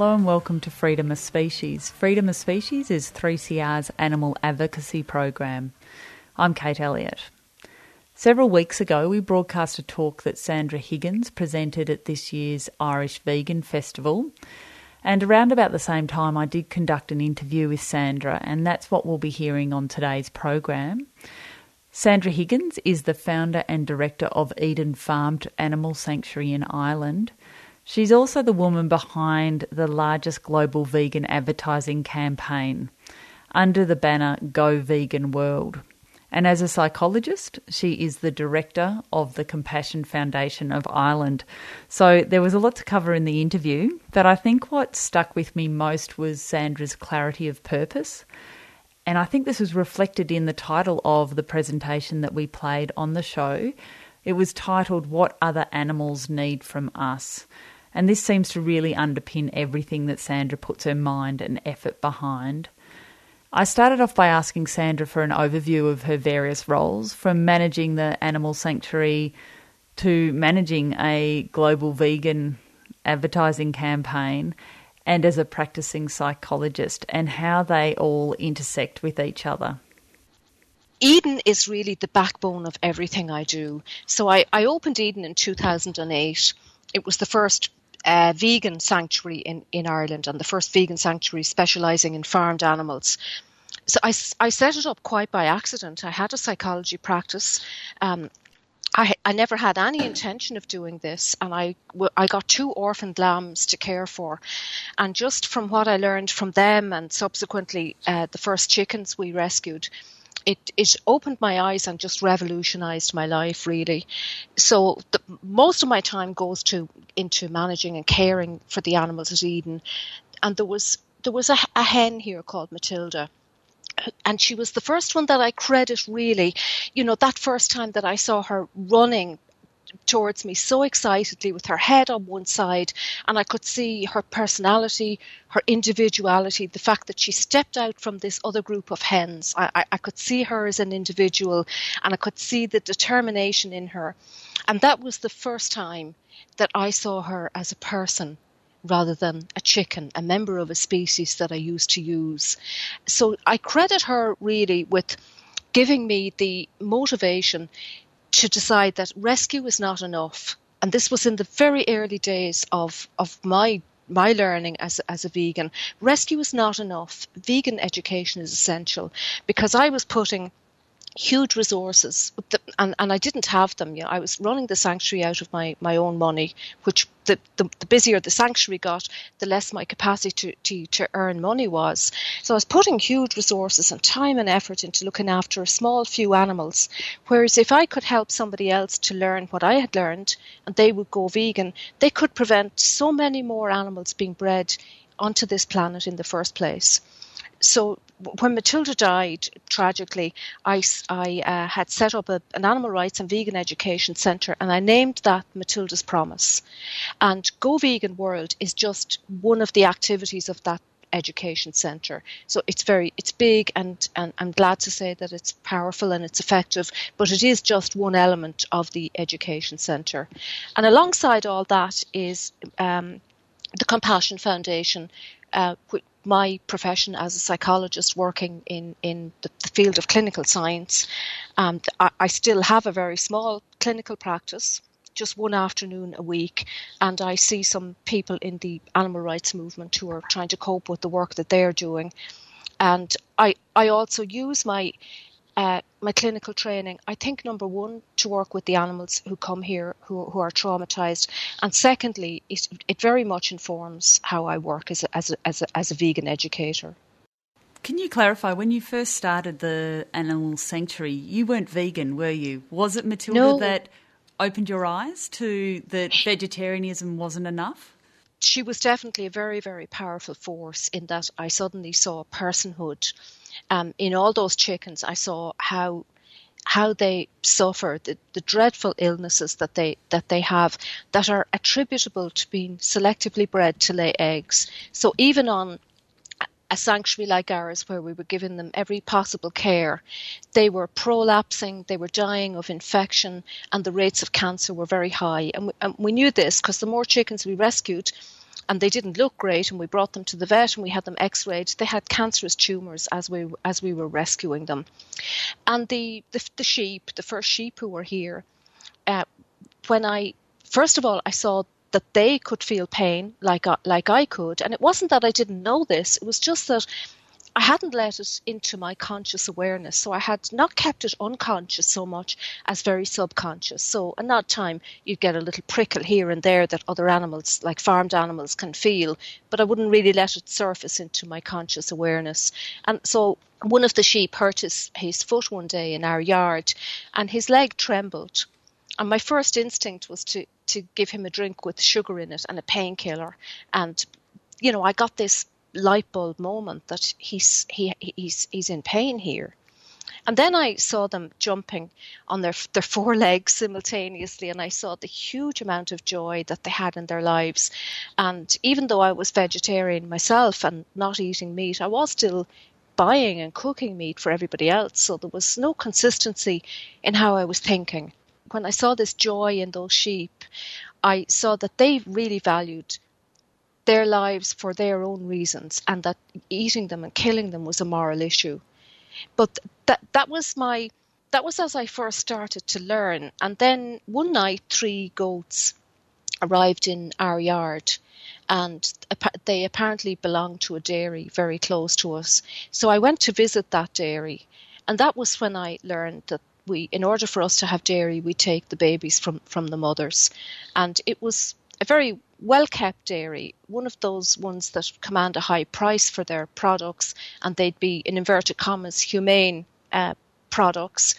Hello and welcome to Freedom of Species. Freedom of Species is 3CR's animal advocacy program. I'm Kate Elliott. Several weeks ago, we broadcast a talk that Sandra Higgins presented at this year's Irish Vegan Festival. And around about the same time, I did conduct an interview with Sandra, and that's what we'll be hearing on today's program. Sandra Higgins is the founder and director of Eden Farmed Animal Sanctuary in Ireland. She's also the woman behind the largest global vegan advertising campaign under the banner Go Vegan World. And as a psychologist, she is the director of the Compassion Foundation of Ireland. So there was a lot to cover in the interview, but I think what stuck with me most was Sandra's clarity of purpose. And I think this was reflected in the title of the presentation that we played on the show. It was titled What Other Animals Need from Us. And this seems to really underpin everything that Sandra puts her mind and effort behind. I started off by asking Sandra for an overview of her various roles, from managing the animal sanctuary to managing a global vegan advertising campaign, and as a practicing psychologist, and how they all intersect with each other. Eden is really the backbone of everything I do. So I, I opened Eden in 2008. It was the first uh, vegan sanctuary in, in Ireland and the first vegan sanctuary specialising in farmed animals. So I, I set it up quite by accident. I had a psychology practice. Um, I, I never had any intention of doing this, and I, I got two orphaned lambs to care for. And just from what I learned from them and subsequently uh, the first chickens we rescued, it, it opened my eyes and just revolutionized my life really. So the, most of my time goes to into managing and caring for the animals at Eden. And there was there was a, a hen here called Matilda and she was the first one that I credit really, you know, that first time that I saw her running towards me so excitedly with her head on one side and I could see her personality, her individuality, the fact that she stepped out from this other group of hens. I, I, I could see her as an individual and I could see the determination in her. And that was the first time that I saw her as a person rather than a chicken, a member of a species that I used to use. So I credit her really with giving me the motivation to decide that rescue is not enough. And this was in the very early days of, of my my learning as as a vegan. Rescue is not enough. Vegan education is essential because I was putting huge resources and, and I didn't have them. You know, I was running the sanctuary out of my, my own money, which the, the, the busier the sanctuary got, the less my capacity to, to, to earn money was. So I was putting huge resources and time and effort into looking after a small few animals. Whereas if I could help somebody else to learn what I had learned and they would go vegan, they could prevent so many more animals being bred onto this planet in the first place so when Matilda died tragically, I, I uh, had set up a, an animal rights and vegan education centre, and I named that Matilda's Promise. And Go Vegan World is just one of the activities of that education centre. So it's very it's big, and, and I'm glad to say that it's powerful and it's effective. But it is just one element of the education centre, and alongside all that is. Um, the Compassion Foundation, uh, my profession as a psychologist working in, in the, the field of clinical science, um, I, I, still have a very small clinical practice, just one afternoon a week, and I see some people in the animal rights movement who are trying to cope with the work that they're doing. And I, I also use my uh, my clinical training, I think number one, to work with the animals who come here who, who are traumatized. And secondly, it, it very much informs how I work as a, as, a, as, a, as a vegan educator. Can you clarify when you first started the animal sanctuary, you weren't vegan, were you? Was it Matilda no. that opened your eyes to that vegetarianism wasn't enough? She was definitely a very, very powerful force in that I suddenly saw personhood. Um, in all those chickens, I saw how how they suffer the, the dreadful illnesses that they that they have that are attributable to being selectively bred to lay eggs. So even on a sanctuary like ours where we were giving them every possible care, they were prolapsing, they were dying of infection, and the rates of cancer were very high. And we, and we knew this because the more chickens we rescued, and they didn't look great, and we brought them to the vet and we had them X-rayed. They had cancerous tumors as we as we were rescuing them, and the the, the sheep, the first sheep who were here, uh, when I first of all I saw that they could feel pain like like I could, and it wasn't that I didn't know this. It was just that I hadn't let it into my conscious awareness, so I had not kept it unconscious so much as very subconscious. So, in that time, you'd get a little prickle here and there that other animals, like farmed animals, can feel, but I wouldn't really let it surface into my conscious awareness. And so, one of the sheep hurt his, his foot one day in our yard, and his leg trembled. And my first instinct was to, to give him a drink with sugar in it and a painkiller. And, you know, I got this light bulb moment that he's he he's he's in pain here. And then I saw them jumping on their their four legs simultaneously, and I saw the huge amount of joy that they had in their lives. And even though I was vegetarian myself and not eating meat, I was still buying and cooking meat for everybody else. So there was no consistency in how I was thinking. When I saw this joy in those sheep, I saw that they really valued their lives for their own reasons and that eating them and killing them was a moral issue. But that that was my that was as I first started to learn. And then one night three goats arrived in our yard and they apparently belonged to a dairy very close to us. So I went to visit that dairy and that was when I learned that we in order for us to have dairy we take the babies from from the mothers and it was a very well kept dairy, one of those ones that command a high price for their products, and they'd be, in inverted commas, humane uh, products.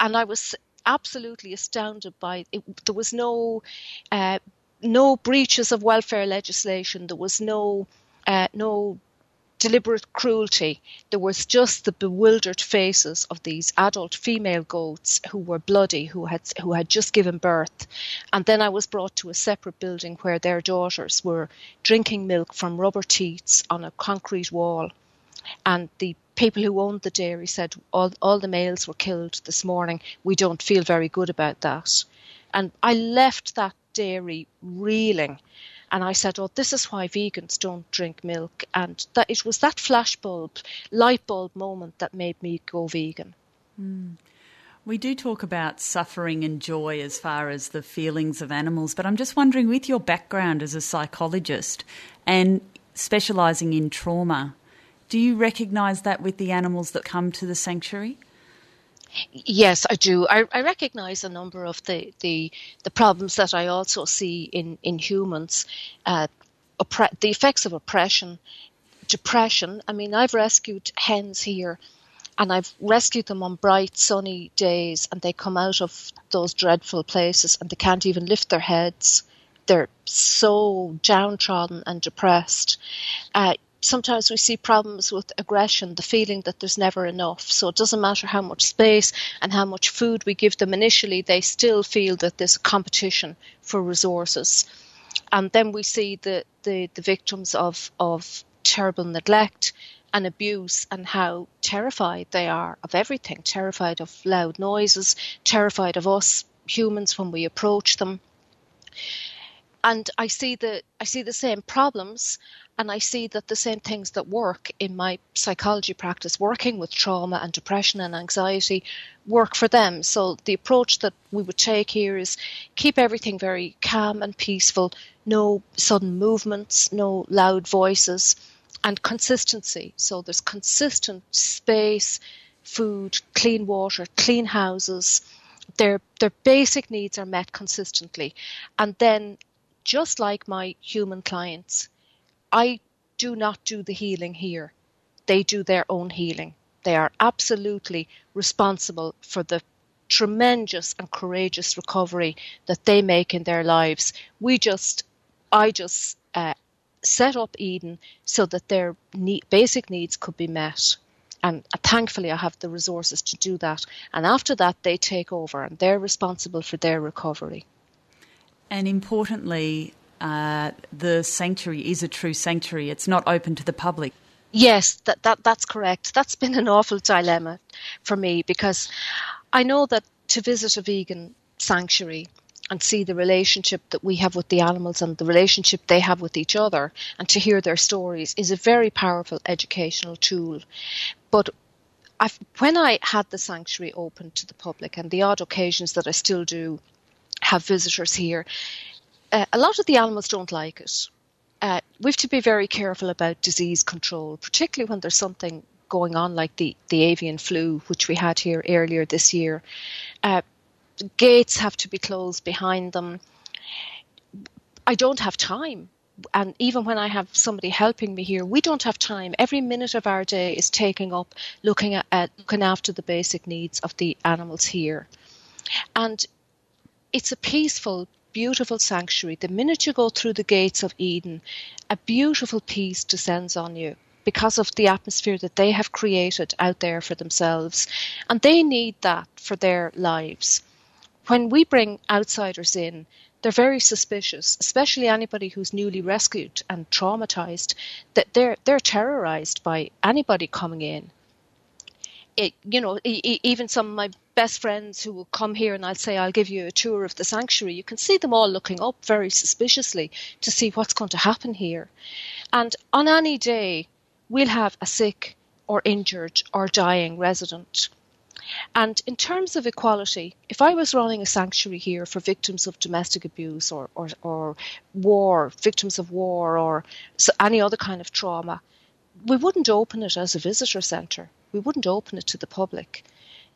And I was absolutely astounded by it. There was no uh, no breaches of welfare legislation. There was no uh, no deliberate cruelty. There was just the bewildered faces of these adult female goats who were bloody, who had who had just given birth. And then I was brought to a separate building where their daughters were drinking milk from rubber teats on a concrete wall. And the people who owned the dairy said all all the males were killed this morning. We don't feel very good about that. And I left that dairy reeling and I said, "Oh, this is why vegans don't drink milk." And that it was that flashbulb, light bulb moment that made me go vegan. Hmm. We do talk about suffering and joy as far as the feelings of animals, but I'm just wondering, with your background as a psychologist and specialising in trauma, do you recognise that with the animals that come to the sanctuary? Yes, I do. I, I recognise a number of the, the the problems that I also see in in humans. Uh, oppre- the effects of oppression, depression. I mean, I've rescued hens here, and I've rescued them on bright sunny days, and they come out of those dreadful places, and they can't even lift their heads. They're so downtrodden and depressed. Uh, sometimes we see problems with aggression, the feeling that there's never enough. So it doesn't matter how much space and how much food we give them initially, they still feel that there's competition for resources. And then we see the, the, the victims of, of terrible neglect and abuse and how terrified they are of everything, terrified of loud noises, terrified of us humans when we approach them. And I see the I see the same problems and I see that the same things that work in my psychology practice, working with trauma and depression and anxiety, work for them. So the approach that we would take here is keep everything very calm and peaceful, no sudden movements, no loud voices, and consistency. So there's consistent space, food, clean water, clean houses. Their their basic needs are met consistently. And then just like my human clients, I do not do the healing here. They do their own healing. They are absolutely responsible for the tremendous and courageous recovery that they make in their lives. We just, I just uh, set up Eden so that their need, basic needs could be met. And thankfully, I have the resources to do that. And after that, they take over and they're responsible for their recovery. And importantly, uh, the sanctuary is a true sanctuary. It's not open to the public. Yes, that, that that's correct. That's been an awful dilemma for me because I know that to visit a vegan sanctuary and see the relationship that we have with the animals and the relationship they have with each other and to hear their stories is a very powerful educational tool. But I've, when I had the sanctuary open to the public and the odd occasions that I still do have visitors here, uh, a lot of the animals don't like it. Uh, we have to be very careful about disease control, particularly when there's something going on like the, the avian flu, which we had here earlier this year. Uh, gates have to be closed behind them. I don't have time. And even when I have somebody helping me here, we don't have time. Every minute of our day is taking up looking at, at looking after the basic needs of the animals here. And it's a peaceful, beautiful sanctuary. The minute you go through the gates of Eden, a beautiful peace descends on you because of the atmosphere that they have created out there for themselves. And they need that for their lives. When we bring outsiders in, they're very suspicious, especially anybody who's newly rescued and traumatized, that they're they're terrorized by anybody coming in. It, you know, e- even some of my best friends who will come here and I'll say I'll give you a tour of the sanctuary. You can see them all looking up very suspiciously to see what's going to happen here. And on any day, we'll have a sick or injured or dying resident. And in terms of equality, if I was running a sanctuary here for victims of domestic abuse or, or, or war, victims of war or any other kind of trauma, we wouldn't open it as a visitor centre. We wouldn't open it to the public.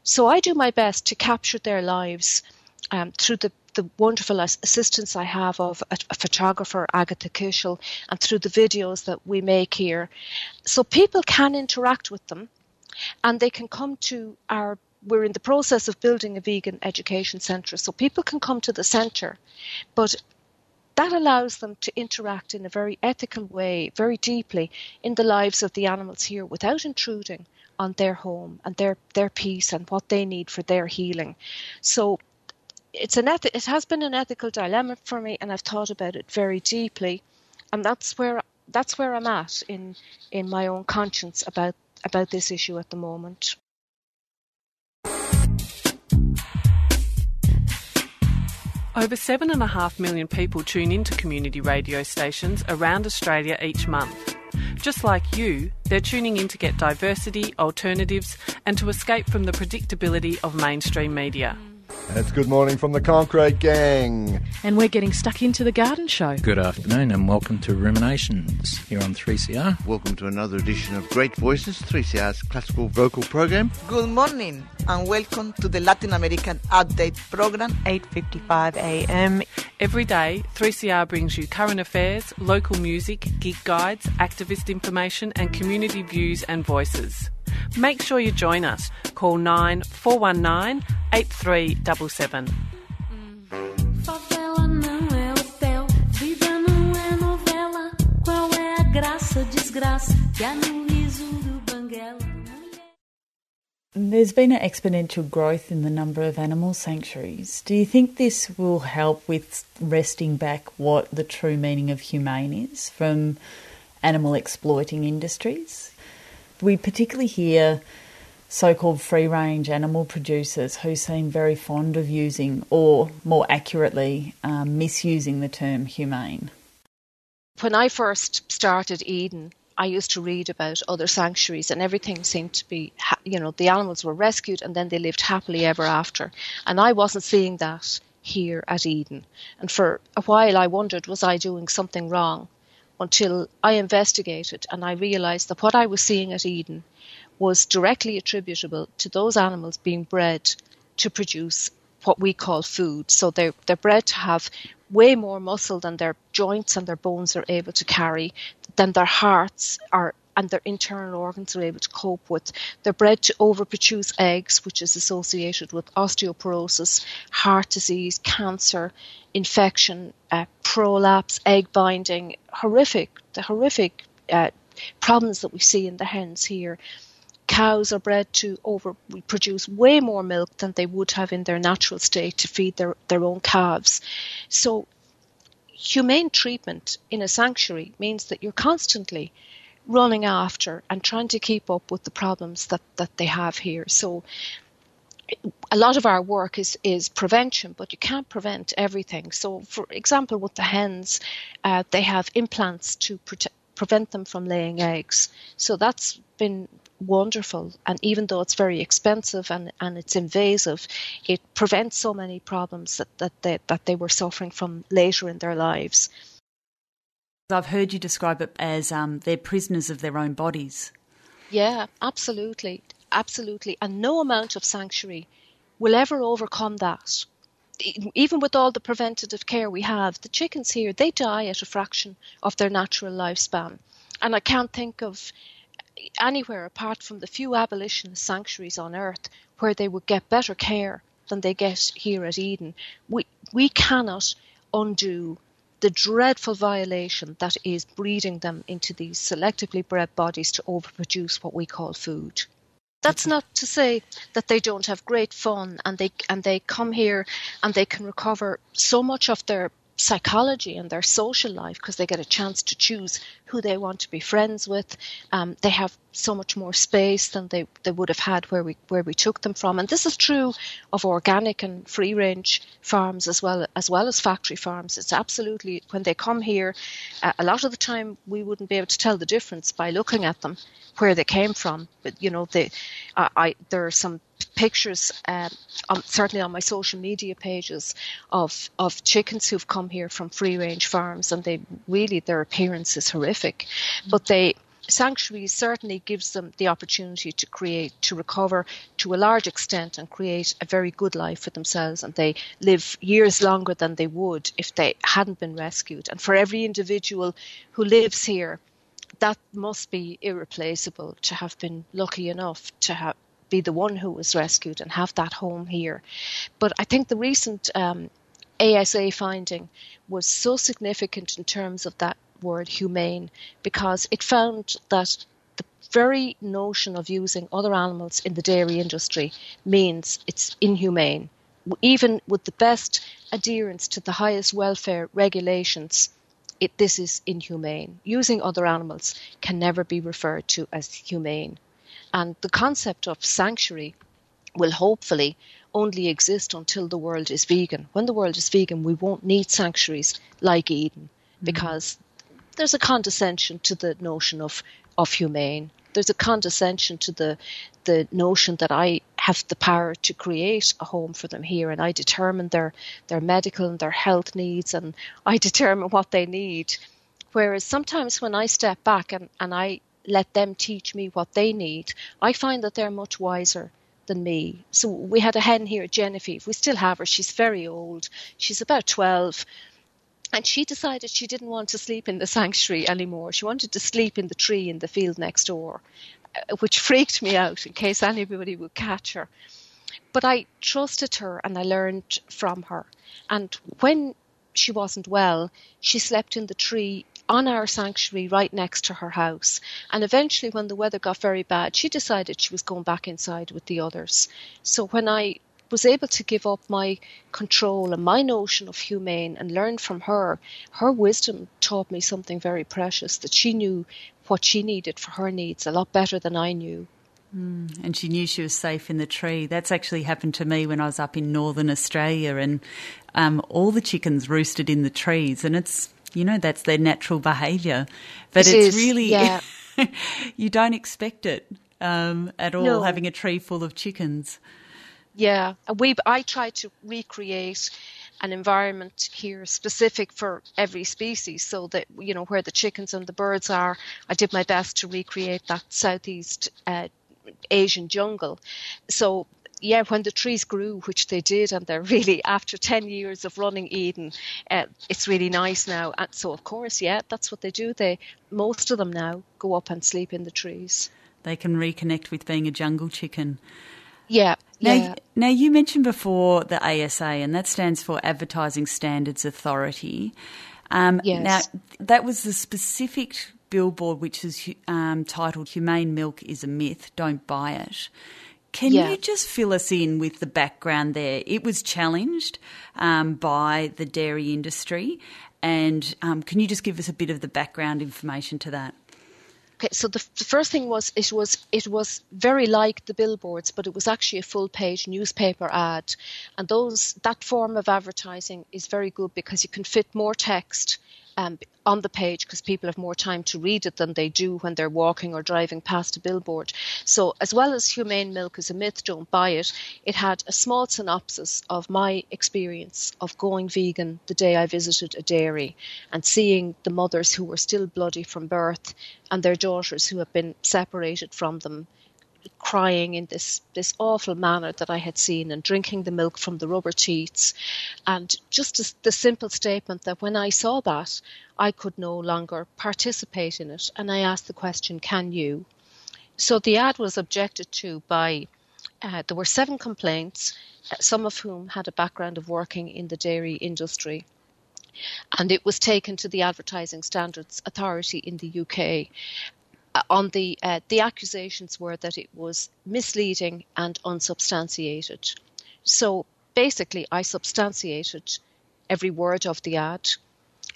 So I do my best to capture their lives um, through the, the wonderful assistance I have of a, a photographer, Agatha Kishel, and through the videos that we make here. So people can interact with them and they can come to our we're in the process of building a vegan education centre so people can come to the centre but that allows them to interact in a very ethical way very deeply in the lives of the animals here without intruding on their home and their their peace and what they need for their healing so it's an eth- it has been an ethical dilemma for me and I've thought about it very deeply and that's where that's where I'm at in in my own conscience about about this issue at the moment. Over 7.5 million people tune into community radio stations around Australia each month. Just like you, they're tuning in to get diversity, alternatives, and to escape from the predictability of mainstream media. It's good morning from the Concrete Gang. And we're getting stuck into the garden show. Good afternoon and welcome to Ruminations here on 3CR. Welcome to another edition of Great Voices, 3CR's classical vocal program. Good morning and welcome to the Latin American Update program. 8:55 a.m. Every day, 3CR brings you current affairs, local music, gig guides, activist information, and community views and voices. Make sure you join us. Call 9419 8377. Favela não é hotel, vida não é novela. Qual é a graça, desgraça que há no riso do Banguela? There's been an exponential growth in the number of animal sanctuaries. Do you think this will help with wresting back what the true meaning of humane is from animal exploiting industries? We particularly hear so called free range animal producers who seem very fond of using, or more accurately, um, misusing the term humane. When I first started Eden, I used to read about other sanctuaries, and everything seemed to be, you know, the animals were rescued and then they lived happily ever after. And I wasn't seeing that here at Eden. And for a while, I wondered, was I doing something wrong? Until I investigated and I realized that what I was seeing at Eden was directly attributable to those animals being bred to produce what we call food. So they're, they're bred to have way more muscle than their joints and their bones are able to carry, than their hearts are and their internal organs are able to cope with. They're bred to overproduce eggs, which is associated with osteoporosis, heart disease, cancer, infection, uh, prolapse, egg binding, horrific, the horrific uh, problems that we see in the hens here. Cows are bred to over produce way more milk than they would have in their natural state to feed their, their own calves. So humane treatment in a sanctuary means that you're constantly running after and trying to keep up with the problems that, that they have here. So a lot of our work is, is prevention, but you can't prevent everything. So, for example, with the hens, uh, they have implants to protect, prevent them from laying eggs. So that's been wonderful. And even though it's very expensive and, and it's invasive, it prevents so many problems that, that, they, that they were suffering from later in their lives. I've heard you describe it as um, they're prisoners of their own bodies. Yeah, absolutely. Absolutely. And no amount of sanctuary will ever overcome that. Even with all the preventative care we have, the chickens here, they die at a fraction of their natural lifespan. And I can't think of anywhere apart from the few abolitionist sanctuaries on earth where they would get better care than they get here at Eden. We, we cannot undo the dreadful violation that is breeding them into these selectively bred bodies to overproduce what we call food. That's not to say that they don't have great fun and they and they come here and they can recover so much of their psychology and their social life because they get a chance to choose who they want to be friends with. Um, they have so much more space than they, they would have had where we where we took them from. And this is true of organic and free range farms as well as well as factory farms. It's absolutely when they come here, uh, a lot of the time we wouldn't be able to tell the difference by looking at them where they came from. But you know, they, uh, I there are some pictures, um, on, certainly on my social media pages, of of chickens who've come here from free range farms, and they really their appearance is horrific, but they sanctuary certainly gives them the opportunity to create, to recover to a large extent and create a very good life for themselves. And they live years longer than they would if they hadn't been rescued. And for every individual who lives here, that must be irreplaceable to have been lucky enough to have be the one who was rescued and have that home here. But I think the recent um, ASA finding was so significant in terms of that word humane because it found that the very notion of using other animals in the dairy industry means it's inhumane. Even with the best adherence to the highest welfare regulations, it, this is inhumane. Using other animals can never be referred to as humane. And the concept of sanctuary will hopefully only exist until the world is vegan. When the world is vegan, we won't need sanctuaries like Eden mm-hmm. because there's a condescension to the notion of, of humane. There's a condescension to the the notion that I have the power to create a home for them here and I determine their their medical and their health needs and I determine what they need. Whereas sometimes when I step back and, and I let them teach me what they need, I find that they're much wiser than me. So we had a hen here, Genevieve. We still have her. She's very old. She's about 12. And she decided she didn't want to sleep in the sanctuary anymore. She wanted to sleep in the tree in the field next door, uh, which freaked me out in case anybody would catch her. But I trusted her and I learned from her. And when she wasn't well, she slept in the tree on our sanctuary right next to her house. And eventually, when the weather got very bad, she decided she was going back inside with the others. So when I was able to give up my control and my notion of humane and learn from her, her wisdom taught me something very precious that she knew what she needed for her needs a lot better than I knew. Mm, and she knew she was safe in the tree. That's actually happened to me when I was up in northern Australia, and um, all the chickens roosted in the trees, and it's you know that's their natural behaviour, but it it's is, really yeah. you don't expect it um, at all No. having a tree full of chickens. Yeah, we I try to recreate an environment here specific for every species, so that you know where the chickens and the birds are. I did my best to recreate that southeast uh, Asian jungle. So yeah, when the trees grew, which they did, and they're really after ten years of running Eden, uh, it's really nice now. And so, of course, yeah, that's what they do. They most of them now go up and sleep in the trees. They can reconnect with being a jungle chicken. Yeah. Now, yeah. now you mentioned before the ASA, and that stands for Advertising Standards Authority. Um, yes. Now, that was the specific billboard which is um, titled "Humane Milk is a Myth. Don't buy it." Can Yeah. you just fill us in with the background there? It was challenged um, by the dairy industry, and um, can you just give us a bit of the background information to that? Okay, so the, the first thing was it was it was very like the billboards, but it was actually a full page newspaper ad, and those that form of advertising is very good because you can fit more text um, on the page because people have more time to read it than they do when they're walking or driving past a billboard. So, as well as humane milk is a myth, don't buy it, it had a small synopsis of my experience of going vegan the day I visited a dairy and seeing the mothers who were still bloody from birth and their daughters who have been separated from them crying in this this awful manner that I had seen and drinking the milk from the rubber teats and just as the simple statement that when I saw that I could no longer participate in it. And I asked the question can you? So the ad was objected to by uh, there were seven complaints uh, some of whom had a background of working in the dairy industry. And it was taken to the Advertising Standards Authority in the UK on the uh, the accusations were that it was misleading and unsubstantiated. So basically, I substantiated every word of the ad.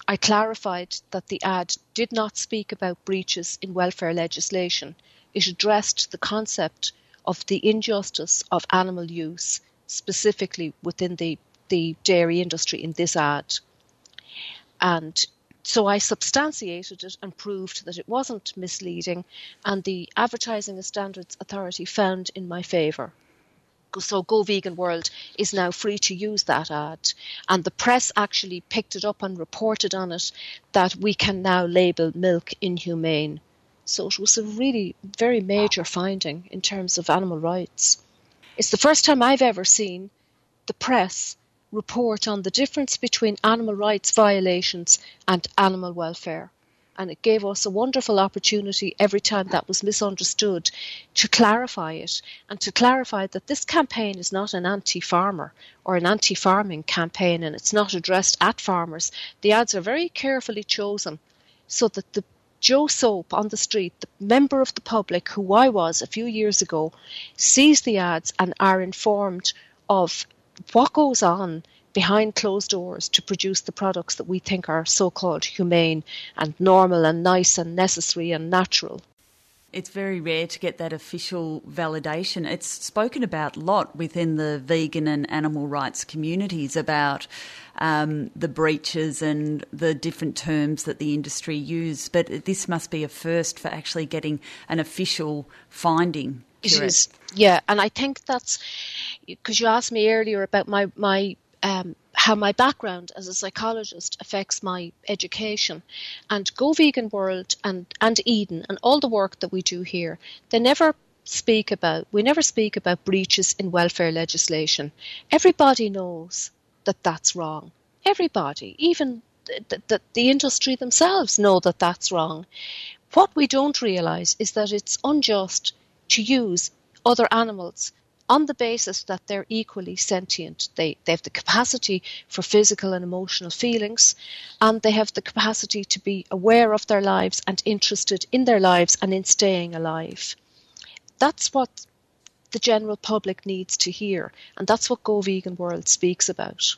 I clarified that the ad did not speak about breaches in welfare legislation. It addressed the concept of the injustice of animal use, specifically within the, the dairy industry in this ad. And so I substantiated it and proved that it wasn't misleading, and the Advertising Standards Authority found in my favour. So Go Vegan World is now free to use that ad, and the press actually picked it up and reported on it that we can now label milk inhumane. So it was a really very major finding in terms of animal rights. It's the first time I've ever seen the press report on the difference between animal rights violations and animal welfare. And it gave us a wonderful opportunity every time that was misunderstood to clarify it and to clarify that this campaign is not an anti farmer or an anti farming campaign and it's not addressed at farmers. The ads are very carefully chosen so that the Joe Soap on the street, the member of the public who I was a few years ago, sees the ads and are informed of what goes on behind closed doors to produce the products that we think are so called humane and normal and nice and necessary and natural. It's very rare to get that official validation. It's spoken about a lot within the vegan and animal rights communities about um, the breaches and the different terms that the industry use. But this must be a first for actually getting an official finding. It is, yeah, and I think that's because you asked me earlier about my my um, how my background as a psychologist affects my education, and Go Vegan World and and Eden and all the work that we do here, they never speak about we never speak about breaches in welfare legislation. Everybody knows that that's wrong. Everybody, even the, the, the industry themselves, know that that's wrong. What we don't realise is that it's unjust to use other animals on the basis that they're equally sentient. They, they have the capacity for physical and emotional feelings, and they have the capacity to be aware of their lives and interested in their lives and in staying alive. That's what the general public needs to hear, and that's what Go Vegan World speaks about.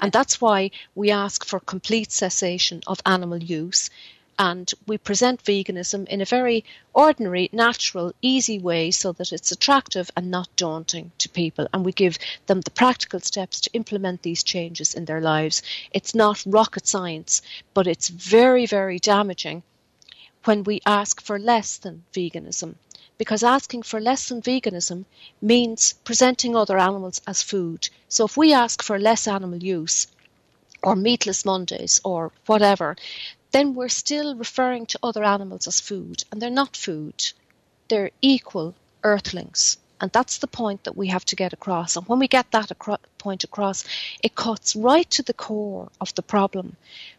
And that's why we ask for complete cessation of animal use and we present veganism in a very ordinary, natural, easy way so that it's attractive and not daunting to people. And we give them the practical steps to implement these changes in their lives. It's not rocket science, but it's very, very damaging when we ask for less than veganism. Because asking for less than veganism means presenting other animals as food. So if we ask for less animal use, or meatless Mondays, or whatever, then we're still referring to other animals as food, and they're not food. They're equal earthlings And that's the point that we have to get across. And when we get that acro- point across, it cuts right to the core of the problem,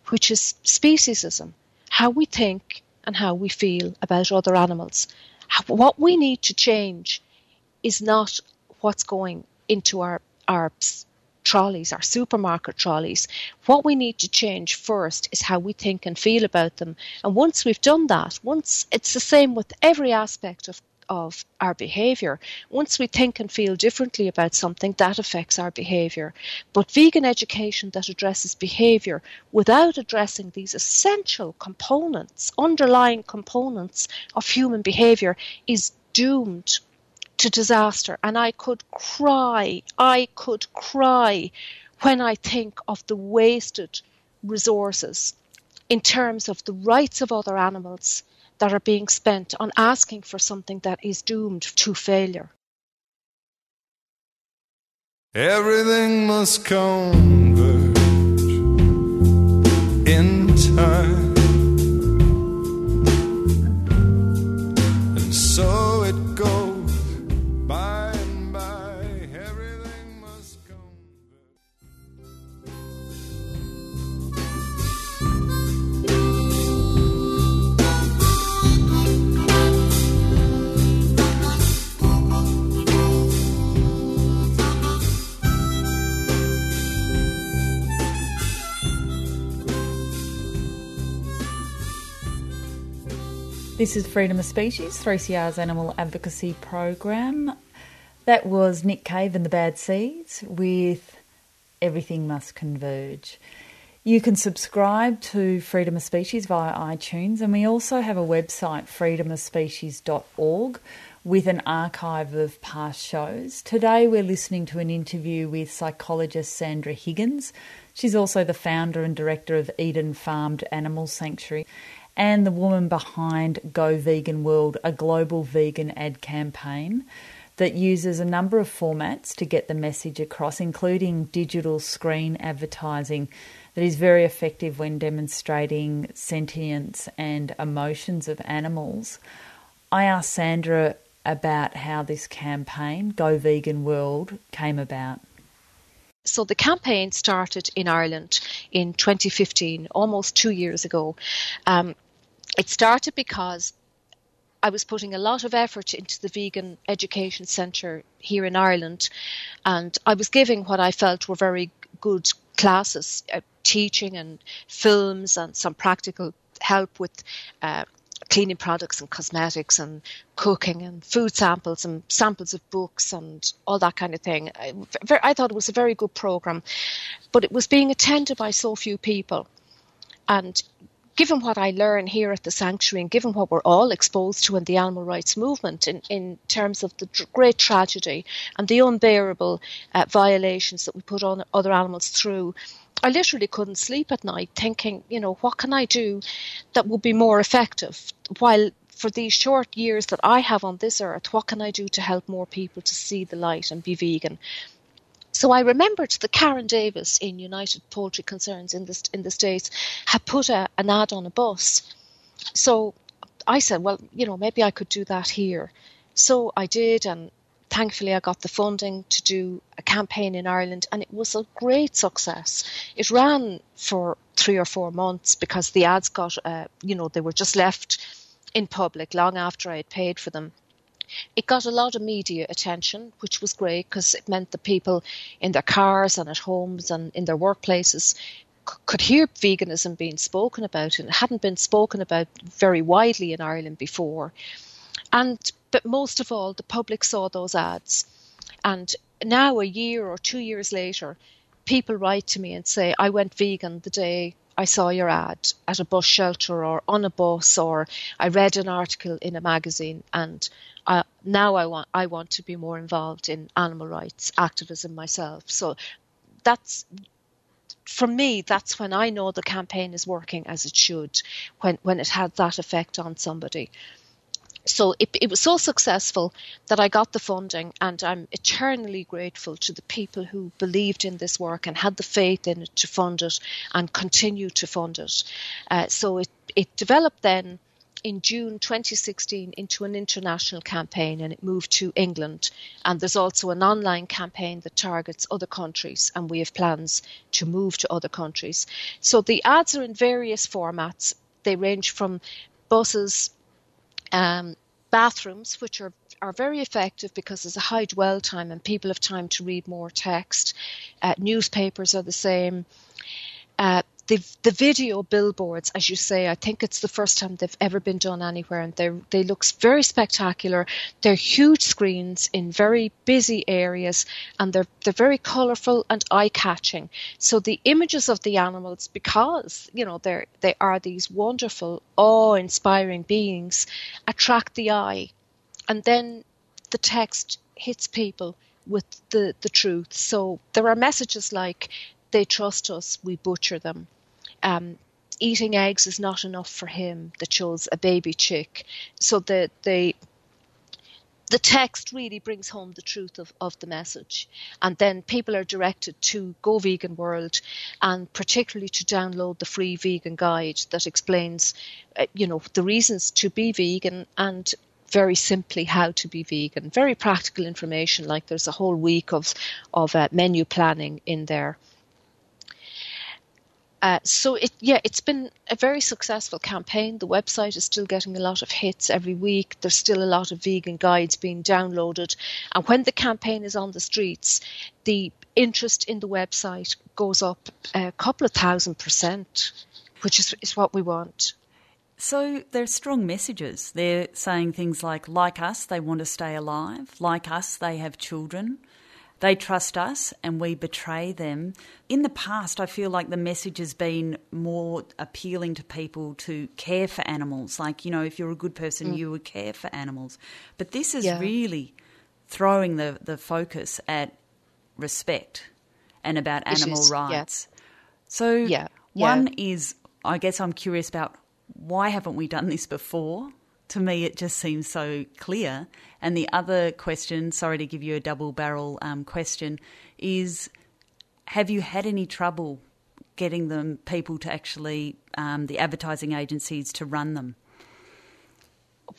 which is speciesism, how we think and how we feel about other animals. What we need to change is not what's going into our, our trolleys, our supermarket trolleys. What we need to change first is how we think and feel about them. And once we've done that, once it's the same with every aspect of of our behavior. Once we think and feel differently about something, that affects our behavior. But vegan education that addresses behavior without addressing these essential components, underlying components of human behavior, is doomed to disaster. And I could cry, I could cry when I think of the wasted resources in terms of the rights of other animals that are being spent on asking for something that is doomed to failure. Everything must converge This is Freedom of Species, 3CR's animal advocacy program. That was Nick Cave and the Bad Seeds with Everything Must Converge. You can subscribe to Freedom of Species via iTunes, and we also have a website, freedomofspecies.org, with an archive of past shows. Today, we're listening to an interview with psychologist Sandra Higgins. She's also the founder and director of Eden Farmed Animal Sanctuary and the woman behind Go Vegan World, a global vegan ad campaign that uses a number of formats to get the message across, including digital screen advertising that is very effective when demonstrating sentience and emotions of animals. I asked Sandra about how this campaign, Go Vegan World, came about. So the campaign started in Ireland in 2015, almost two years ago. Um, it started because I was putting a lot of effort into the vegan education centre here in Ireland, and I was giving what I felt were very good classes, uh, teaching and films and some practical help with uh, cleaning products and cosmetics and cooking and food samples and samples of books and all that kind of thing. I, I thought it was a very good program, but it was being attended by so few people. And given what I learn here at the sanctuary and given what we're all exposed to in the animal rights movement in, in terms of the great tragedy and the unbearable uh, violations that we put on other animals through, I literally couldn't sleep at night thinking, you know, what can I do that would be more effective while for these short years that I have on this earth, what can I do to help more people to see the light and be vegan? So I remembered that Karen Davis in United Poultry Concerns in the, in the States had put a, an ad on a bus. So I said, well, you know, maybe I could do that here. So I did, and thankfully I got the funding to do a campaign in Ireland, and it was a great success. It ran for three or four months because the ads got, uh, you know, they were just left in public long after I had paid for them. It got a lot of media attention, which was great because it meant that people in their cars and at homes and in their workplaces could hear veganism being spoken about and it hadn't been spoken about very widely in Ireland before. And but most of all, the public saw those ads. And now, a year or two years later, people write to me and say, I went vegan the day I saw your ad at a bus shelter or on a bus, or I read an article in a magazine, and uh, now I want I want to be more involved in animal rights activism myself. So that's for me, that's when I know the campaign is working as it should, when when it had that effect on somebody. So it, it was so successful that I got the funding, and I'm eternally grateful to the people who believed in this work and had the faith in it to fund it and continue to fund it. Uh, so it, it developed then in June 2016 into an international campaign and it moved to England. And there's also an online campaign that targets other countries, and we have plans to move to other countries. So the ads are in various formats. They range from buses, um, bathrooms, which are are very effective because there's a high dwell time and people have time to read more text. Uh, newspapers are the same. Uh, the the video billboards, as you say, I think it's the first time they've ever been done anywhere, and they they look very spectacular. They're huge screens in very busy areas, and they're they're very colourful and eye catching. So the images of the animals, because you know they're they are these wonderful, awe inspiring beings, attract the eye, and then the text hits people with the the truth. So there are messages like they trust us, we butcher them um, eating eggs is not enough for him that shows a baby chick. So the the the text really brings home the truth of, of the message. And then people are directed to Go Vegan World and particularly to download the free vegan guide that explains, uh, you know, the reasons to be vegan and very simply how to be vegan. Very practical information, like there's a whole week of, of uh, menu planning in there. Uh, so it yeah it's been a very successful campaign the website is still getting a lot of hits every week there's still a lot of vegan guides being downloaded and when the campaign is on the streets the interest in the website goes up a couple of thousand percent which is, is what we want so they're strong messages. They're saying things like, like us, they want to stay alive. Like us, they have children. They trust us and we betray them. In the past, I feel like the message has been more appealing to people to care for animals. Like, you know, if you're a good person, mm. you would care for animals. But this is yeah. really throwing the, the focus at respect and about animal rights. Yeah. So, yeah. one is, I guess I'm curious about why haven't we done this before? To me, it just seems so clear. And the other question, sorry to give you a double barrel um, question, is have you had any trouble getting them people to actually um, the advertising agencies to run them?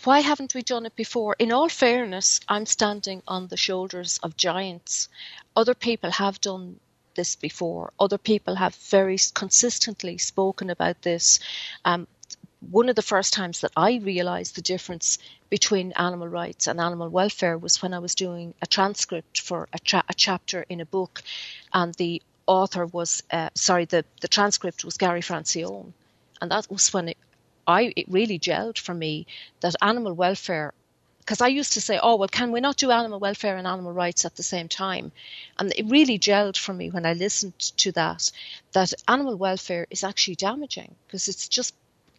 Why haven't we done it before? In all fairness, I'm standing on the shoulders of giants. Other people have done this before. Other people have very consistently spoken about this. Um, one of the first times that I realized the difference between animal rights and animal welfare was when I was doing a transcript for a, a chapter in a book, and the author was uh, sorry, the, the transcript was Gary Francione, and that was when it, I it really gelled for me that animal welfare. Because I used to say, oh, well, can we not do animal welfare and animal rights at the same time? And it really gelled for me when I listened to that, that animal welfare is actually damaging because it's just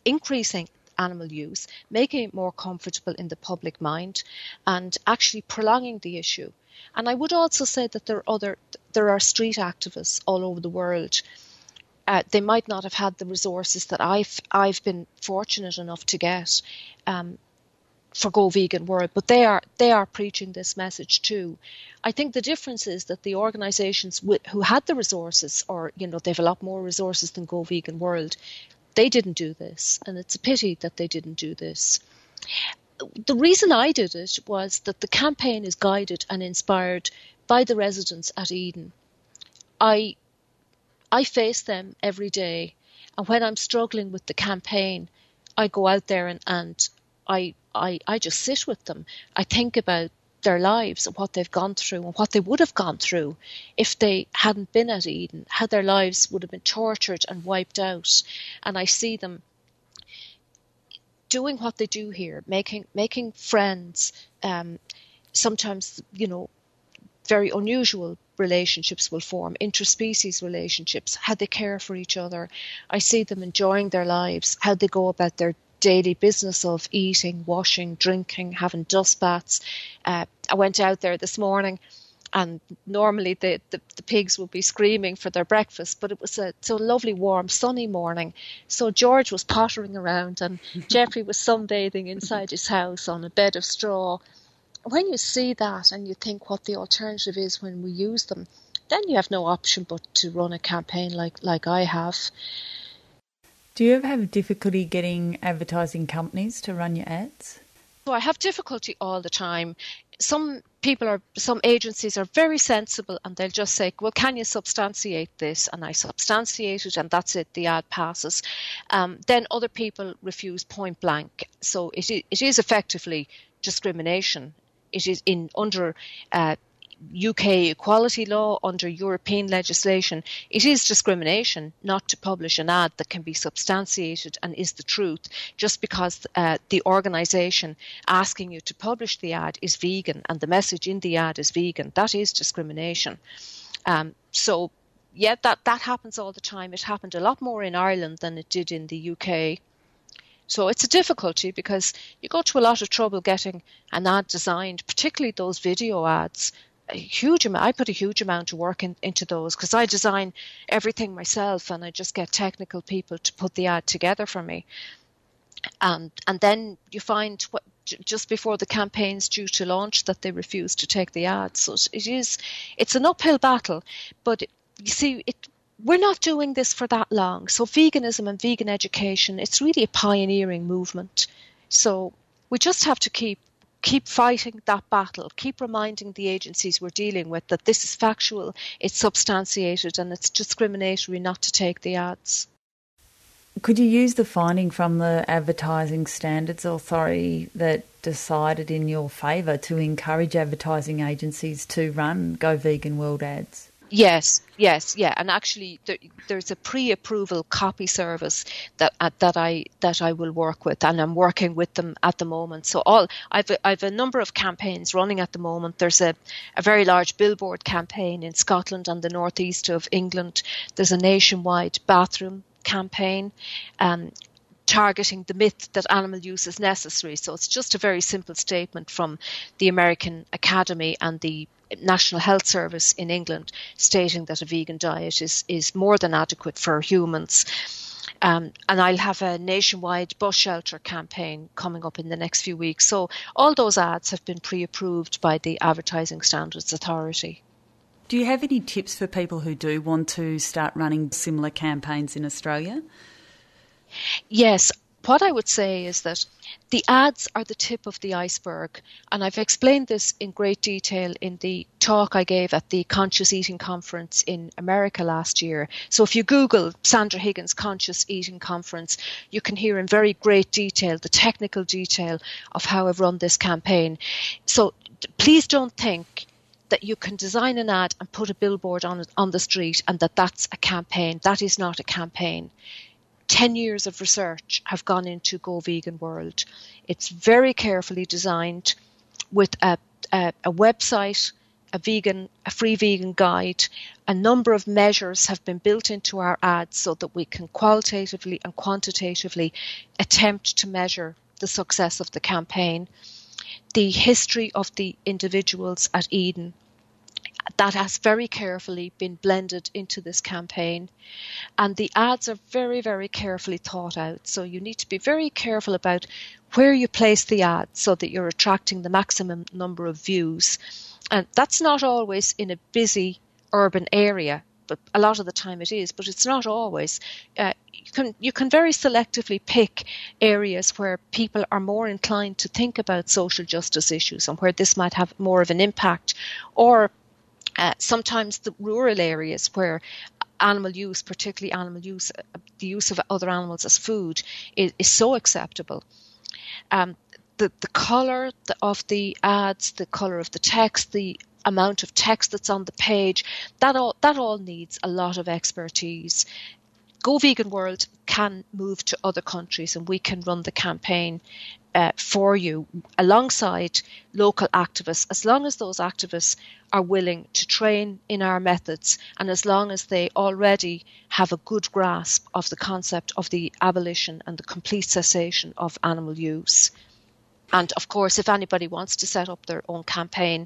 increasing animal use, making it more comfortable in the public mind, and actually prolonging the issue. And I would also say that there are other there are street activists all over the world. Uh, they might not have had the resources that I've I've been fortunate enough to get um, for Go Vegan World, but they are they are preaching this message too. I think the difference is that the organisations who had the resources, or you know, they've a lot more resources than Go Vegan World, they didn't do this, and it's a pity that they didn't do this. The reason I did it was that the campaign is guided and inspired by the residents at Eden. I I face them every day, and when I'm struggling with the campaign, I go out there and, and I, I I just sit with them. I think about their lives and what they've gone through and what they would have gone through if they hadn't been at Eden, how their lives would have been tortured and wiped out. And I see them doing what they do here, making making friends. Um, sometimes, you know, very unusual relationships will form, interspecies relationships, how they care for each other. I see them enjoying their lives, how they go about their daily business of eating, washing, drinking, having dust baths. Uh, I went out there this morning and normally the, the, the, pigs would be screaming for their breakfast, but it was a so lovely, warm, sunny morning. So George was pottering around and Jeffrey was sunbathing inside his house on a bed of straw. When you see that and you think what the alternative is when we use them, then you have no option but to run a campaign like, like I have. Do you ever have difficulty getting advertising companies to run your ads? So I have difficulty all the time. Some people are, some agencies are very sensible and they'll just say, well, can you substantiate this? And I substantiate it and that's it, the ad passes. Um, then other people refuse point blank. So it, it is effectively discrimination. It is in under uh, UK equality law, under European legislation, it is discrimination not to publish an ad that can be substantiated and is the truth just because uh, the organisation asking you to publish the ad is vegan and the message in the ad is vegan. That is discrimination. Um, so, yeah, that, that happens all the time. It happened a lot more in Ireland than it did in the UK. So it's a difficulty because you go to a lot of trouble getting an ad designed, particularly those video ads, a huge amount. I put a huge amount of work in, into those because I design everything myself, and I just get technical people to put the ad together for me. And and then you find what just before the campaign's due to launch that they refuse to take the ad. So it is it's an uphill battle, but you see it. We're not doing this for that long. So veganism and vegan education, it's really a pioneering movement. So we just have to keep keep fighting that battle, keep reminding the agencies we're dealing with that this is factual, it's substantiated, and it's discriminatory not to take the ads. Could you use the finding from the Advertising Standards Authority that decided in your favour to encourage advertising agencies to run Go Vegan World ads? Yes, yes, yeah, and actually, there, there's a pre-approval copy service that uh, that I that I will work with, and I'm working with them at the moment. So all I've I've a number of campaigns running at the moment. There's a, a very large billboard campaign in Scotland and the northeast of England. There's a nationwide bathroom campaign. Um, targeting the myth that animal use is necessary. So it's just a very simple statement from the American Academy and the National Health Service in England stating that a vegan diet is, is more than adequate for humans. Um, and I'll have a nationwide bus shelter campaign coming up in the next few weeks. So all those ads have been pre approved by the Advertising Standards Authority. Do you have any tips for people who do want to start running similar campaigns in Australia? Yes, what I would say is that the ads are the tip of the iceberg. And I've explained this in great detail in the talk I gave at the Conscious Eating Conference in America last year. So if you Google Sandra Higgins Conscious Eating Conference, you can hear in very great detail the technical detail of how I've run this campaign. So please don't think that you can design an ad and put a billboard on on the street and that that's a campaign. That is not a campaign. 10 years of research have gone into Go Vegan World. It's very carefully designed with a, a, a, website, a vegan, a free vegan guide. A number of measures have been built into our ads so that we can qualitatively and quantitatively attempt to measure the success of the campaign. The history of the individuals at Eden that has very carefully been blended into this campaign. And the ads are very, very carefully thought out. So you need to be very careful about where you place the ad so that you're attracting the maximum number of views. And that's not always in a busy urban area. But a lot of the time it is, but it's not always. Uh, you can you can very selectively pick areas where people are more inclined to think about social justice issues and where this might have more of an impact, or uh, sometimes the rural areas where animal use, particularly animal use, uh, the use of other animals as food, is, is so acceptable. Um, the the color of the ads, the color of the text, the amount of text that's on the page, that all that all needs a lot of expertise. Go Vegan World can move to other countries and we can run the campaign uh, for you alongside local activists, as long as those activists are willing to train in our methods and as long as they already have a good grasp of the concept of the abolition and the complete cessation of animal use. And of course, if anybody wants to set up their own campaign,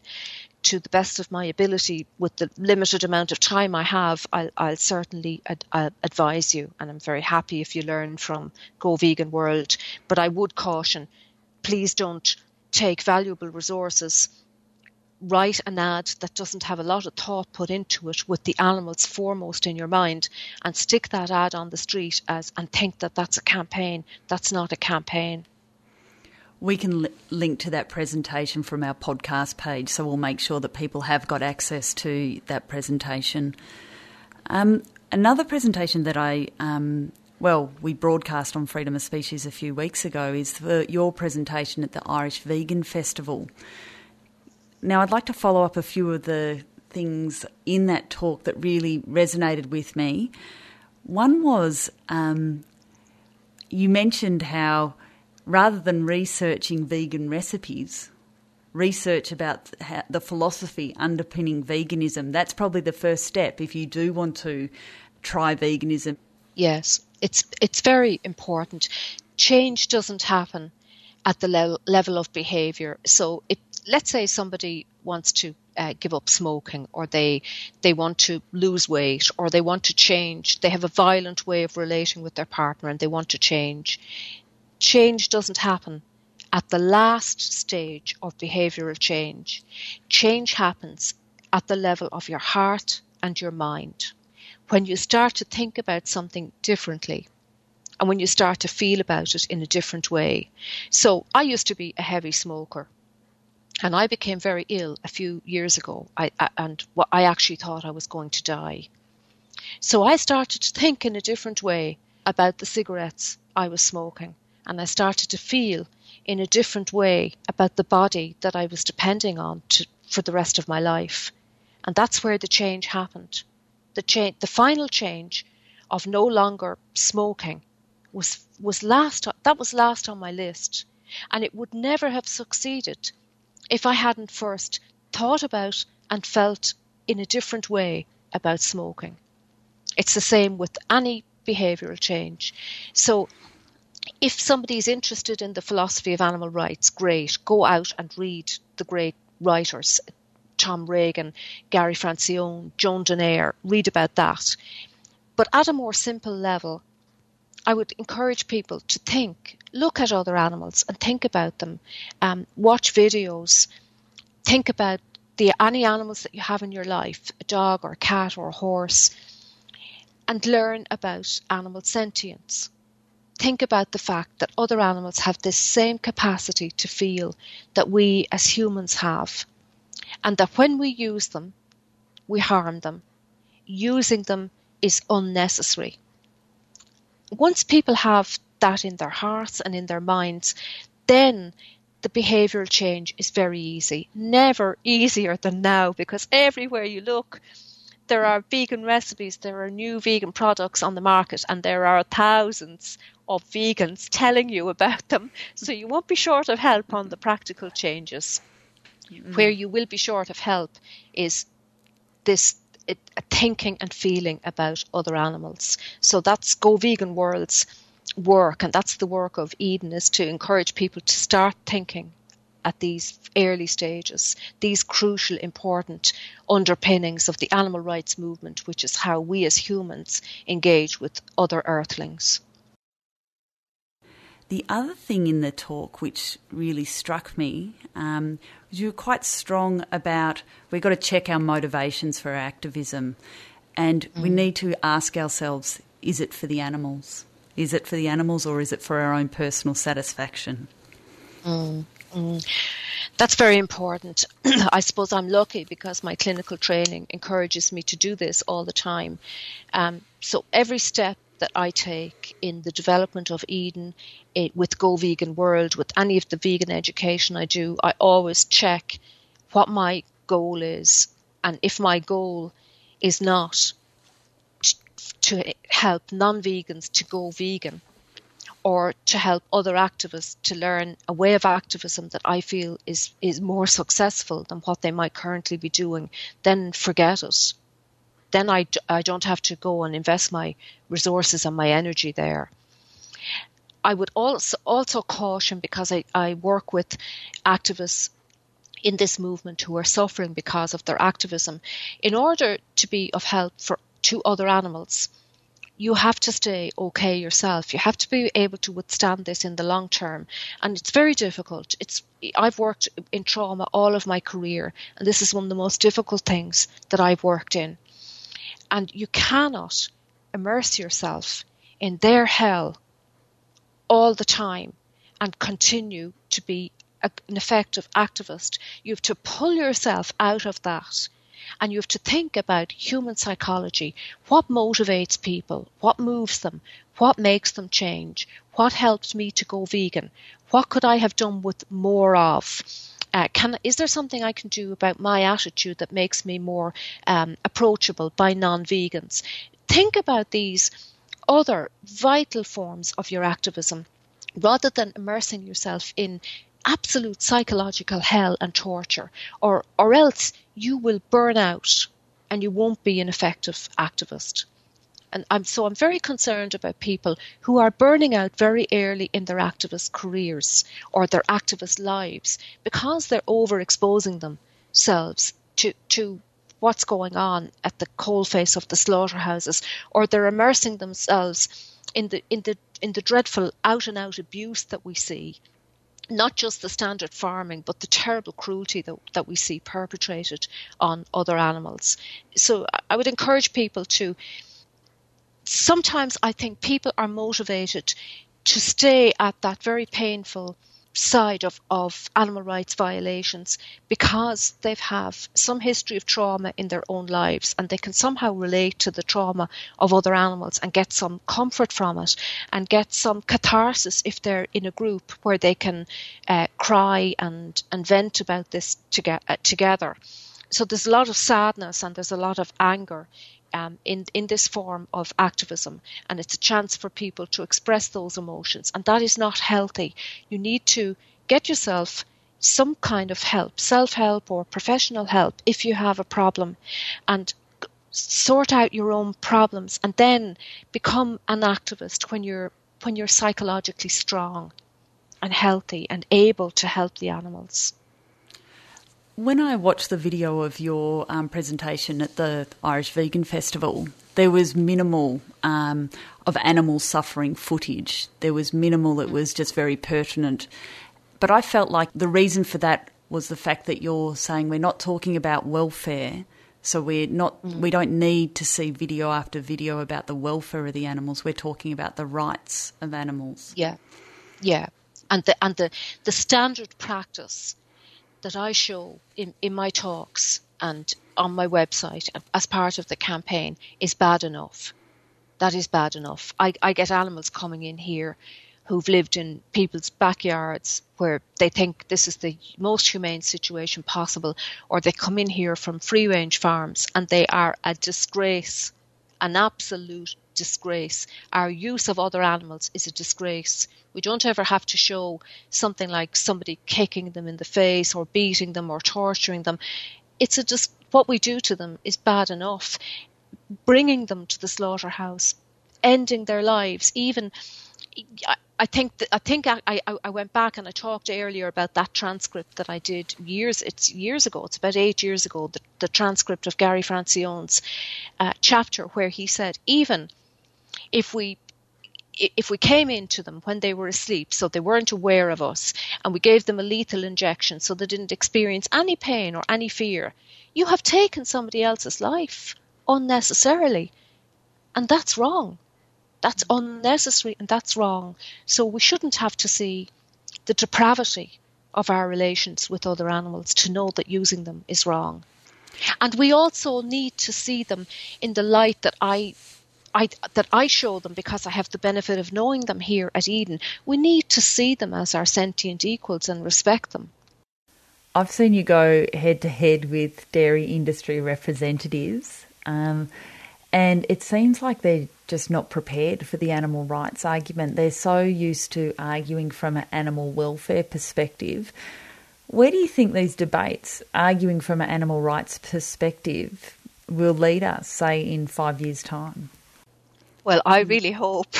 to the best of my ability, with the limited amount of time I have, I'll, I'll certainly ad, I'll advise you. And I'm very happy if you learn from Go Vegan World. But I would caution please don't take valuable resources write an ad that doesn't have a lot of thought put into it with the animals foremost in your mind and stick that ad on the street as and think that that's a campaign that's not a campaign we can li- link to that presentation from our podcast page so we'll make sure that people have got access to that presentation um, another presentation that i um, well, we broadcast on Freedom of Species a few weeks ago, is for your presentation at the Irish Vegan Festival. Now, I'd like to follow up a few of the things in that talk that really resonated with me. One was um, you mentioned how rather than researching vegan recipes, research about the philosophy underpinning veganism. That's probably the first step if you do want to try veganism. Yes, it's it's very important. Change doesn't happen at the level level of behavior. So let's say somebody wants to uh, give up smoking or they they want to lose weight or they want to change they have a violent way of relating with their partner and they want to change change doesn't happen at the last stage of behavioral change. Change happens at the level of your heart and your mind. When you start to think about something differently and when you start to feel about it in a different way. So i used to be a heavy smoker and I became very ill a few years ago, I, and I actually thought I was going to die. So I started to think in a different way about the cigarettes I was smoking, and I started to feel in a different way about the body that I was depending on to, for the rest of my life. And that's where the change happened. The change, the final change of no longer smoking was was last that was last on my list, and it would never have succeeded if I hadn't first thought about and felt in a different way about smoking. It's the same with any behavioral change. So, if somebody's interested in the philosophy of animal rights, great, go out and read the great writers Tom Regan, Gary Francione, Joan Dunayer, read about that. But at a more simple level, I would encourage people to think, look at other animals and think about them. Um, watch videos. Think about the any animals that you have in your life, a dog or a cat or a horse, and learn about animal sentience. Think about the fact that other animals have this same capacity to feel that we as humans have, and that when we use them, we harm them. Using them is unnecessary once people have that in their hearts and in their minds, then the behavioral change is very easy. Never easier than now because everywhere you look, there are vegan recipes, there are new vegan products on the market, and there are thousands of vegans telling you about them. So you won't be short of help on the practical changes. Mm. Where you will be short of help is this it, thinking and feeling about other animals. So that's Go Vegan World's work, and that's the work of Eden is to encourage people to start thinking at these early stages, these crucial, important underpinnings of the animal rights movement, which is how we as humans engage with other earthlings. The other thing in the talk which really struck me um, was you were quite strong about we've got to check our motivations for our activism and mm. we need to ask ourselves is it for the animals? Is it for the animals or is it for our own personal satisfaction? Mm. Mm. That's very important. I suppose I'm lucky because my clinical training encourages me to do this all the time. Um, so every step that I take in the development of Eden it, with Go Vegan World, with any of the vegan education I do, I always check what my goal is. And if my goal is not to help non vegans to go vegan or to help other activists to learn a way of activism that I feel is, is more successful than what they might currently be doing, then forget it then I, I don't have to go and invest my resources and my energy there. I would also also caution because I, I work with activists in this movement who are suffering because of their activism. In order to be of help for to other animals, you have to stay okay yourself. You have to be able to withstand this in the long term. And it's very difficult. It's I've worked in trauma all of my career, and this is one of the most difficult things that I've worked in. And you cannot immerse yourself in their hell all the time and continue to be a, an effective activist. You have to pull yourself out of that and you have to think about human psychology. What motivates people? What moves them? What makes them change? What helped me to go vegan? What could I have done with more of? Uh, can is there something I can do about my attitude that makes me more um, approachable by non-vegans? Think about these other vital forms of your activism rather than immersing yourself in absolute psychological hell and torture, or, or else you will burn out and you won't be an effective activist. And I'm, so I'm very concerned about people who are burning out very early in their activist careers or their activist lives because they're overexposing themselves to, to what's going on at the coalface of the slaughterhouses, or they're immersing themselves in the in the in the dreadful out and out abuse that we see not just the standard farming, but the terrible cruelty that, that we see perpetrated on other animals. So I would encourage people to. Sometimes I think people are motivated to stay at that very painful side of, of animal rights violations because they have some history of trauma in their own lives and they can somehow relate to the trauma of other animals and get some comfort from it and get some catharsis if they're in a group where they can uh, cry and, and vent about this to uh, together. So there's a lot of sadness and there's a lot of anger um, in in this form of activism, and it's a chance for people to express those emotions, and that is not healthy. You need to get yourself some kind of help, self help or professional help, if you have a problem, and sort out your own problems, and then become an activist when you're when you're psychologically strong and healthy and able to help the animals. When I watched the video of your um, presentation at the Irish Vegan Festival, there was minimal um, of animal suffering footage. There was minimal, it was just very pertinent. But I felt like the reason for that was the fact that you're saying we're not talking about welfare. So we're not mm. we don't need to see video after video about the welfare of the animals. We're talking about the rights of animals. Yeah. Yeah. And the and the, the standard practice that I show in, in my talks and on my website as part of the campaign is bad enough. That is bad enough. I, I get animals coming in here who've lived in people's backyards where they think this is the most humane situation possible, or they come in here from free range farms and they are a disgrace, an absolute disgrace. Our use of other animals is a disgrace. We don't ever have to show something like somebody kicking them in the face or beating them or torturing them. It's a just what we do to them is bad enough. Bringing them to the slaughterhouse, ending their lives, even. I think I think I, I, I, went back and I talked earlier about that transcript that I did years it's years ago it's about eight years ago the, the transcript of Gary Francione's uh, chapter where he said even if we if we came into them when they were asleep, so they weren't aware of us, and we gave them a lethal injection so they didn't experience any pain or any fear, you have taken somebody else's life unnecessarily. And that's wrong. That's unnecessary and that's wrong. So we shouldn't have to see the depravity of our relations with other animals to know that using them is wrong. And we also need to see them in the light that I I, that I show them because I have the benefit of knowing them here at Eden. We need to see them as our sentient equals and respect them. I've seen you go head to head with dairy industry representatives, um, and it seems like they're just not prepared for the animal rights argument. They're so used to arguing from an animal welfare perspective. Where do you think these debates, arguing from an animal rights perspective, will lead us, say, in five years' time? Well, I really hope,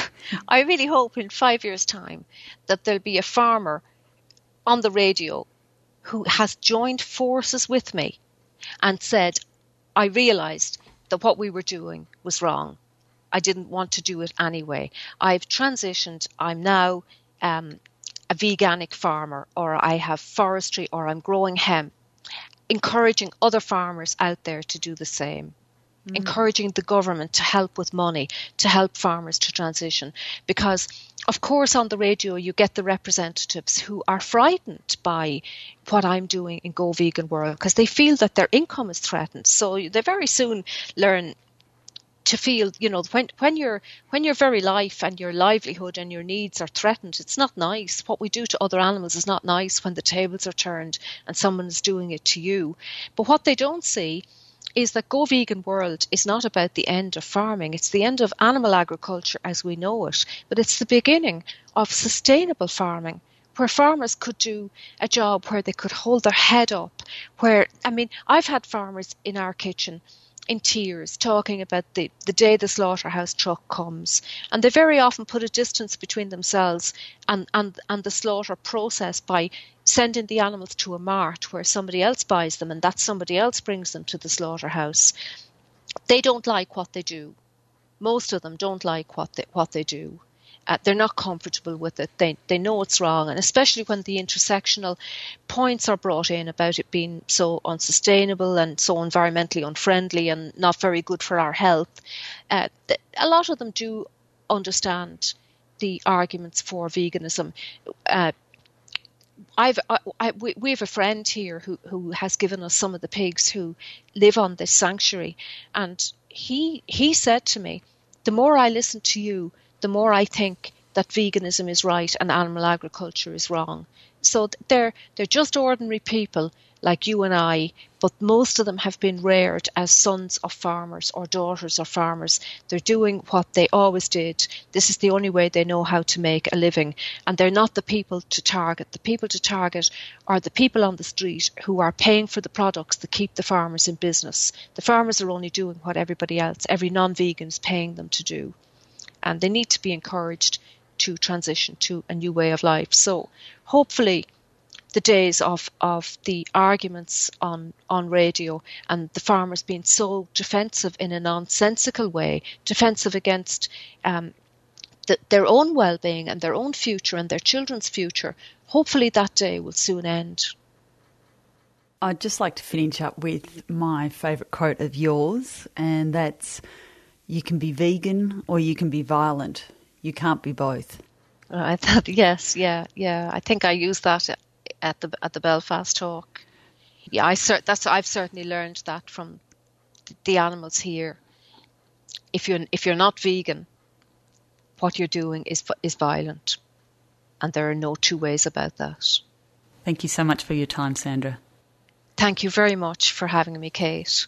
I really hope in five years' time that there'll be a farmer on the radio who has joined forces with me and said, I realized that what we were doing was wrong. I didn't want to do it anyway. I've transitioned. I'm now um, a veganic farmer, or I have forestry, or I'm growing hemp, encouraging other farmers out there to do the same. Mm. Encouraging the government to help with money to help farmers to transition. Because, of course, on the radio, you get the representatives who are frightened by what I'm doing in Go Vegan World because they feel that their income is threatened. So they very soon learn to feel you know when when your when your very life and your livelihood and your needs are threatened it's not nice what we do to other animals is not nice when the tables are turned and someone is doing it to you but what they don't see is that Go Vegan World is not about the end of farming. It's the end of animal agriculture as we know it, but it's the beginning of sustainable farming where farmers could do a job where they could hold their head up. Where, I mean, I've had farmers in our kitchen in tears talking about the, the day the slaughterhouse truck comes. And they very often put a distance between themselves and, and, and the slaughter process by sending the animals to a mart where somebody else buys them and that somebody else brings them to the slaughterhouse. They don't like what they do. Most of them don't like what they, what they do. Uh, they're not comfortable with it. They they know it's wrong, and especially when the intersectional points are brought in about it being so unsustainable and so environmentally unfriendly and not very good for our health. Uh, a lot of them do understand the arguments for veganism. Uh, I've I, I, we, we have a friend here who who has given us some of the pigs who live on this sanctuary, and he he said to me, the more I listen to you, the more I think that veganism is right and animal agriculture is wrong. So they're they're just ordinary people like you and I, but most of them have been reared as sons of farmers or daughters of farmers. They're doing what they always did. This is the only way they know how to make a living. And they're not the people to target. The people to target are the people on the street who are paying for the products that keep the farmers in business. The farmers are only doing what everybody else, every non vegan, is paying them to do and they need to be encouraged to transition to a new way of life. So hopefully the days of, of the arguments on, on radio and the farmers being so defensive in a nonsensical way, defensive against um, the, their own well being and their own future and their children's future, hopefully that day will soon end. I'd just like to finish up with my favourite quote of yours, and that's you can be vegan or you can be violent. You can't be both. Uh, I thought yes, yeah, yeah. I think I used that at the at the Belfast talk. Yeah, I cert- that's I've certainly learned that from the animals here. If you're if you're not vegan, what you're doing is is violent, and there are no two ways about that. Thank you so much for your time, Sandra. Thank you very much for having me, Kate.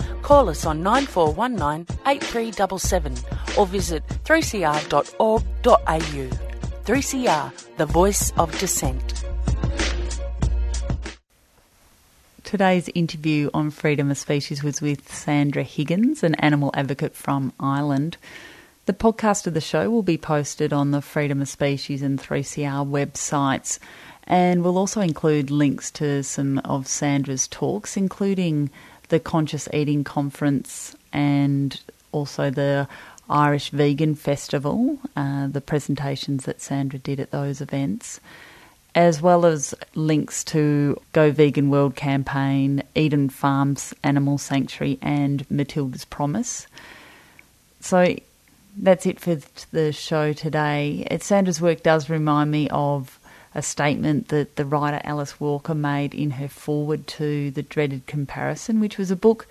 Call us on 9419 8377 or visit 3cr.org.au. 3CR, the voice of dissent. Today's interview on freedom of species was with Sandra Higgins, an animal advocate from Ireland. The podcast of the show will be posted on the Freedom of Species and 3CR websites, and will also include links to some of Sandra's talks, including the Conscious Eating Conference and also the Irish Vegan Festival, uh, the presentations that Sandra did at those events, as well as links to Go Vegan World campaign, Eden Farmed Animal Sanctuary, and Matilda's Promise. So that's it for the show today. Sandra's work does remind me of a statement that the writer Alice Walker made in her foreword to The Dreaded Comparison, which was a book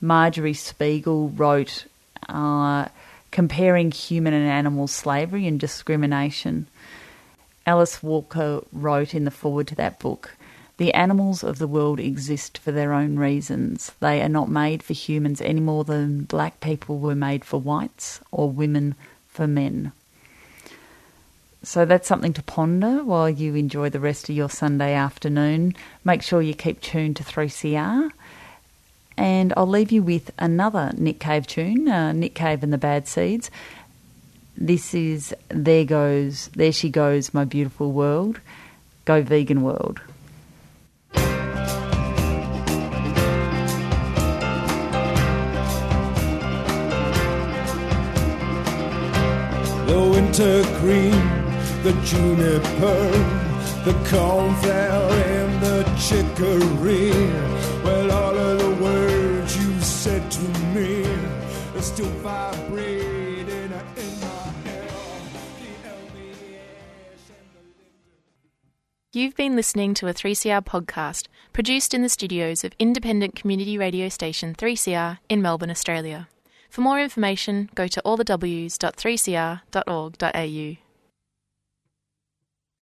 Marjorie Spiegel wrote uh, comparing human and animal slavery and discrimination. Alice Walker wrote in the foreword to that book The animals of the world exist for their own reasons. They are not made for humans any more than black people were made for whites or women for men. So that's something to ponder while you enjoy the rest of your Sunday afternoon. Make sure you keep tuned to 3CR. And I'll leave you with another Nick Cave tune, uh, Nick Cave and the Bad Seeds. This is There Goes, There She Goes, My Beautiful World. Go Vegan World. The wintergreen, the juniper, the cornflower, and the chicory. Well, all of the words you said to me are still vibrating in my head. You've been listening to a 3CR podcast produced in the studios of independent community radio station 3CR in Melbourne, Australia. For more information, go to allthews.3cr.org.au.